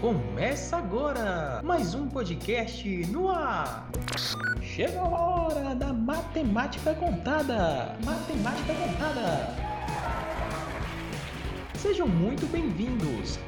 Começa agora mais um podcast no ar. Chega a hora da matemática contada. Matemática contada. Sejam muito bem-vindos.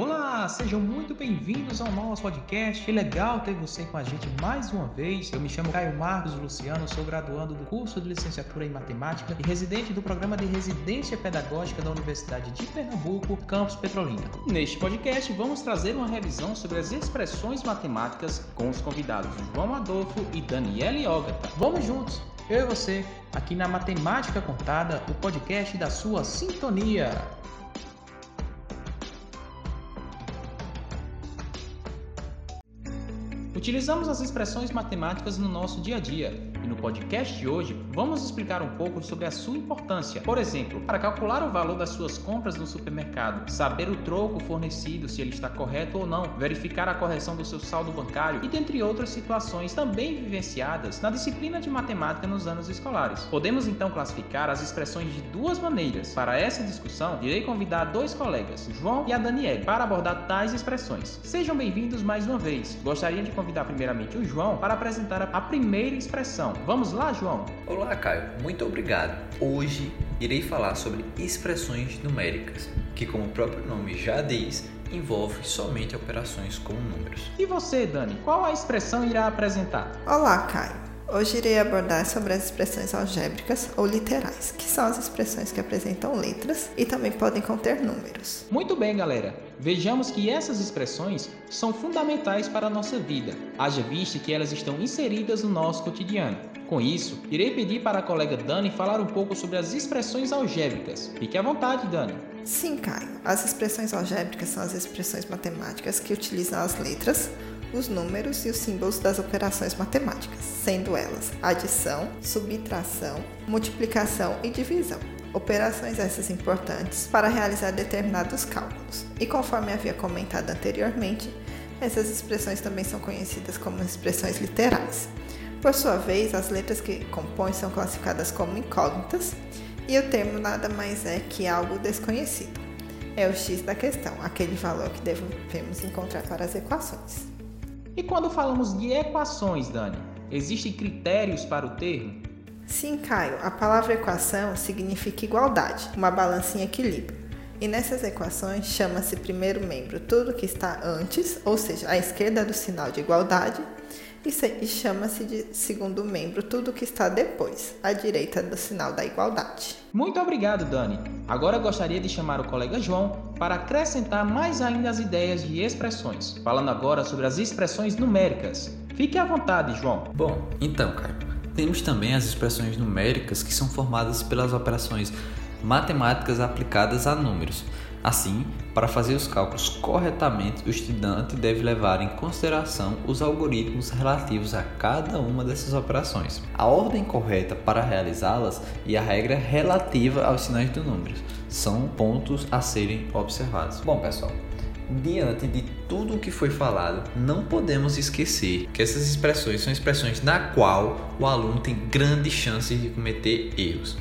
Olá, sejam muito bem-vindos ao nosso podcast. Que legal ter você com a gente mais uma vez. Eu me chamo Caio Marcos Luciano, sou graduando do curso de licenciatura em matemática e residente do programa de residência pedagógica da Universidade de Pernambuco, campus Petrolina. Neste podcast, vamos trazer uma revisão sobre as expressões matemáticas com os convidados João Adolfo e Daniele Ogata. Vamos juntos, eu e você, aqui na Matemática Contada, o podcast da sua sintonia. Utilizamos as expressões matemáticas no nosso dia a dia e no podcast de hoje vamos explicar um pouco sobre a sua importância. Por exemplo, para calcular o valor das suas compras no supermercado, saber o troco fornecido, se ele está correto ou não, verificar a correção do seu saldo bancário e dentre outras situações também vivenciadas na disciplina de matemática nos anos escolares. Podemos então classificar as expressões de duas maneiras. Para essa discussão, irei convidar dois colegas, João e a Daniele, para abordar tais expressões. Sejam bem-vindos mais uma vez. Gostaria de convidar primeiramente o João para apresentar a primeira expressão. Vamos lá, João? Olá, Caio. Muito obrigado. Hoje irei falar sobre expressões numéricas, que, como o próprio nome já diz, envolve somente operações com números. E você, Dani, qual a expressão irá apresentar? Olá, Caio. Hoje irei abordar sobre as expressões algébricas ou literais, que são as expressões que apresentam letras e também podem conter números. Muito bem, galera. Vejamos que essas expressões são fundamentais para a nossa vida, haja vista que elas estão inseridas no nosso cotidiano. Com isso, irei pedir para a colega Dani falar um pouco sobre as expressões algébricas. Fique à vontade, Dani. Sim, Caio. As expressões algébricas são as expressões matemáticas que utilizam as letras, os números e os símbolos das operações matemáticas, sendo elas adição, subtração, multiplicação e divisão. Operações essas importantes para realizar determinados cálculos. E conforme havia comentado anteriormente, essas expressões também são conhecidas como expressões literais. Por sua vez, as letras que compõem são classificadas como incógnitas e o termo nada mais é que algo desconhecido. É o x da questão, aquele valor que devemos encontrar para as equações. E quando falamos de equações, Dani, existem critérios para o termo? Sim, Caio. A palavra equação significa igualdade, uma balança em equilíbrio. E nessas equações chama-se primeiro membro tudo que está antes, ou seja, à esquerda do sinal de igualdade, e chama-se de segundo membro tudo que está depois, à direita do sinal da igualdade. Muito obrigado, Dani. Agora gostaria de chamar o colega João para acrescentar mais ainda as ideias de expressões, falando agora sobre as expressões numéricas. Fique à vontade, João. Bom, então, cara, temos também as expressões numéricas que são formadas pelas operações matemáticas aplicadas a números. Assim, para fazer os cálculos corretamente, o estudante deve levar em consideração os algoritmos relativos a cada uma dessas operações, a ordem correta para realizá-las e a regra relativa aos sinais de números são pontos a serem observados. Bom, pessoal, diante de tudo o que foi falado, não podemos esquecer que essas expressões são expressões na qual o aluno tem grandes chances de cometer erros.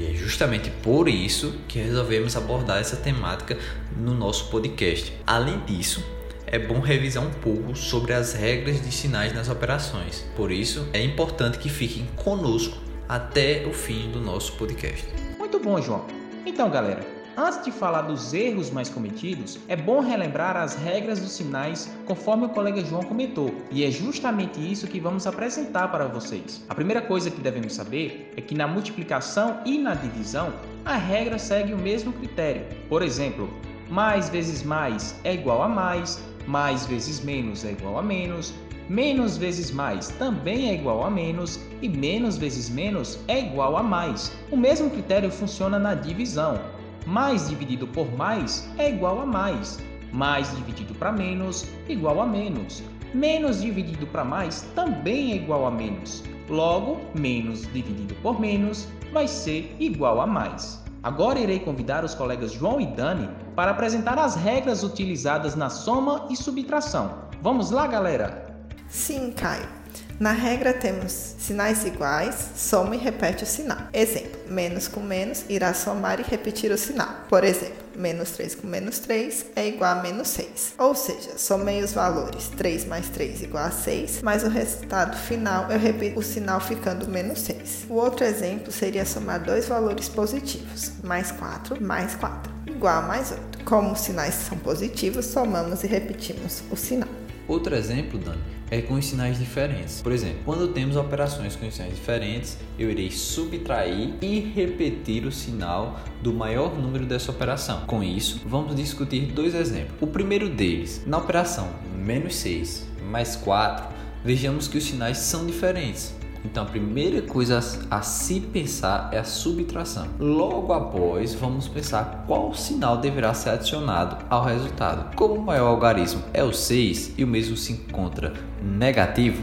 E é justamente por isso que resolvemos abordar essa temática no nosso podcast. Além disso, é bom revisar um pouco sobre as regras de sinais nas operações. Por isso, é importante que fiquem conosco até o fim do nosso podcast. Muito bom, João. Então, galera, Antes de falar dos erros mais cometidos, é bom relembrar as regras dos sinais conforme o colega João comentou, e é justamente isso que vamos apresentar para vocês. A primeira coisa que devemos saber é que na multiplicação e na divisão, a regra segue o mesmo critério. Por exemplo, mais vezes mais é igual a mais, mais vezes menos é igual a menos, menos vezes mais também é igual a menos e menos vezes menos é igual a mais. O mesmo critério funciona na divisão. Mais dividido por mais é igual a mais. Mais dividido para menos igual a menos. Menos dividido para mais também é igual a menos. Logo, menos dividido por menos vai ser igual a mais. Agora irei convidar os colegas João e Dani para apresentar as regras utilizadas na soma e subtração. Vamos lá, galera? Sim, Caio. Na regra temos sinais iguais, soma e repete o sinal. Exemplo, menos com menos irá somar e repetir o sinal. Por exemplo, menos 3 com menos 3 é igual a menos 6. Ou seja, somei os valores 3 mais 3 igual a 6, mas o resultado final eu repito o sinal ficando menos 6. O outro exemplo seria somar dois valores positivos, mais 4 mais 4, igual a mais 8. Como os sinais são positivos, somamos e repetimos o sinal. Outro exemplo, Dani, é com os sinais diferentes. Por exemplo, quando temos operações com sinais diferentes, eu irei subtrair e repetir o sinal do maior número dessa operação. Com isso, vamos discutir dois exemplos. O primeiro deles, na operação menos 6 mais 4, vejamos que os sinais são diferentes. Então, a primeira coisa a se pensar é a subtração. Logo após, vamos pensar qual sinal deverá ser adicionado ao resultado. Como o maior algarismo é o 6 e o mesmo se encontra negativo,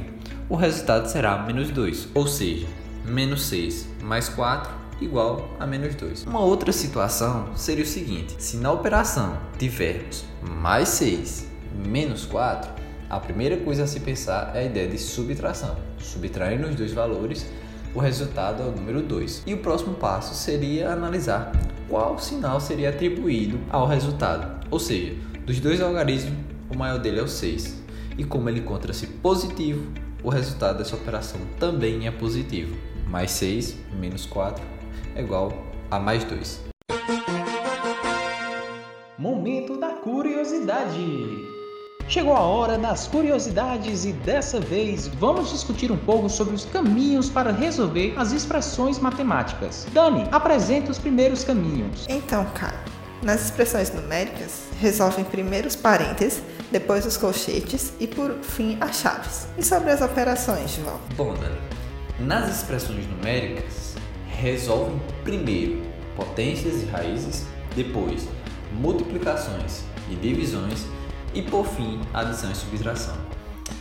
o resultado será menos 2, ou seja, menos 6 mais 4 igual a menos 2. Uma outra situação seria o seguinte: se na operação tivermos mais 6 menos 4, a primeira coisa a se pensar é a ideia de subtração. Subtraindo os dois valores, o resultado é o número 2. E o próximo passo seria analisar qual sinal seria atribuído ao resultado. Ou seja, dos dois algarismos, o maior dele é o 6. E como ele encontra-se positivo, o resultado dessa operação também é positivo. Mais 6 menos 4 é igual a mais 2. Momento da curiosidade. Chegou a hora das curiosidades e dessa vez vamos discutir um pouco sobre os caminhos para resolver as expressões matemáticas. Dani, apresenta os primeiros caminhos. Então, cara, nas expressões numéricas, resolvem primeiro os parênteses, depois os colchetes e por fim as chaves. E sobre as operações, João? Bom, Dani, nas expressões numéricas, resolvem primeiro potências e raízes, depois multiplicações e divisões e por fim, adição e subtração.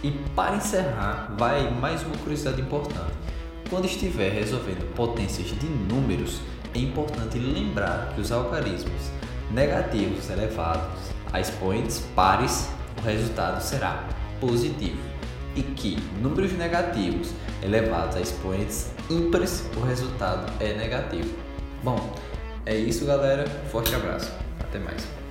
E para encerrar, vai mais uma curiosidade importante. Quando estiver resolvendo potências de números, é importante lembrar que os algarismos negativos elevados a expoentes pares, o resultado será positivo. E que números negativos elevados a expoentes ímpares, o resultado é negativo. Bom, é isso galera, forte abraço, até mais.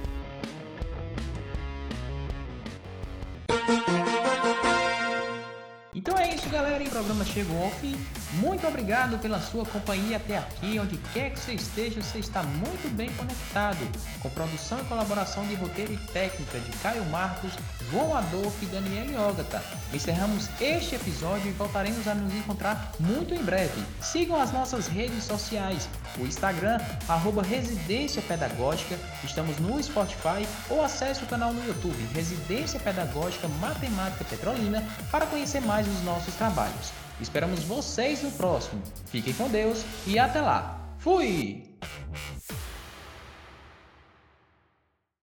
Programa chegou ao fim. Muito obrigado pela sua companhia até aqui. Onde quer que você esteja, você está muito bem conectado. Com produção e colaboração de roteiro e técnica de Caio Marcos, João Adolfo e Daniel Ogata. Encerramos este episódio e voltaremos a nos encontrar muito em breve. Sigam as nossas redes sociais, o Instagram, arroba Residência Pedagógica, estamos no Spotify ou acesse o canal no YouTube Residência Pedagógica Matemática Petrolina para conhecer mais os nossos trabalhos trabalhos. Esperamos vocês no próximo. Fiquem com Deus e até lá. Fui!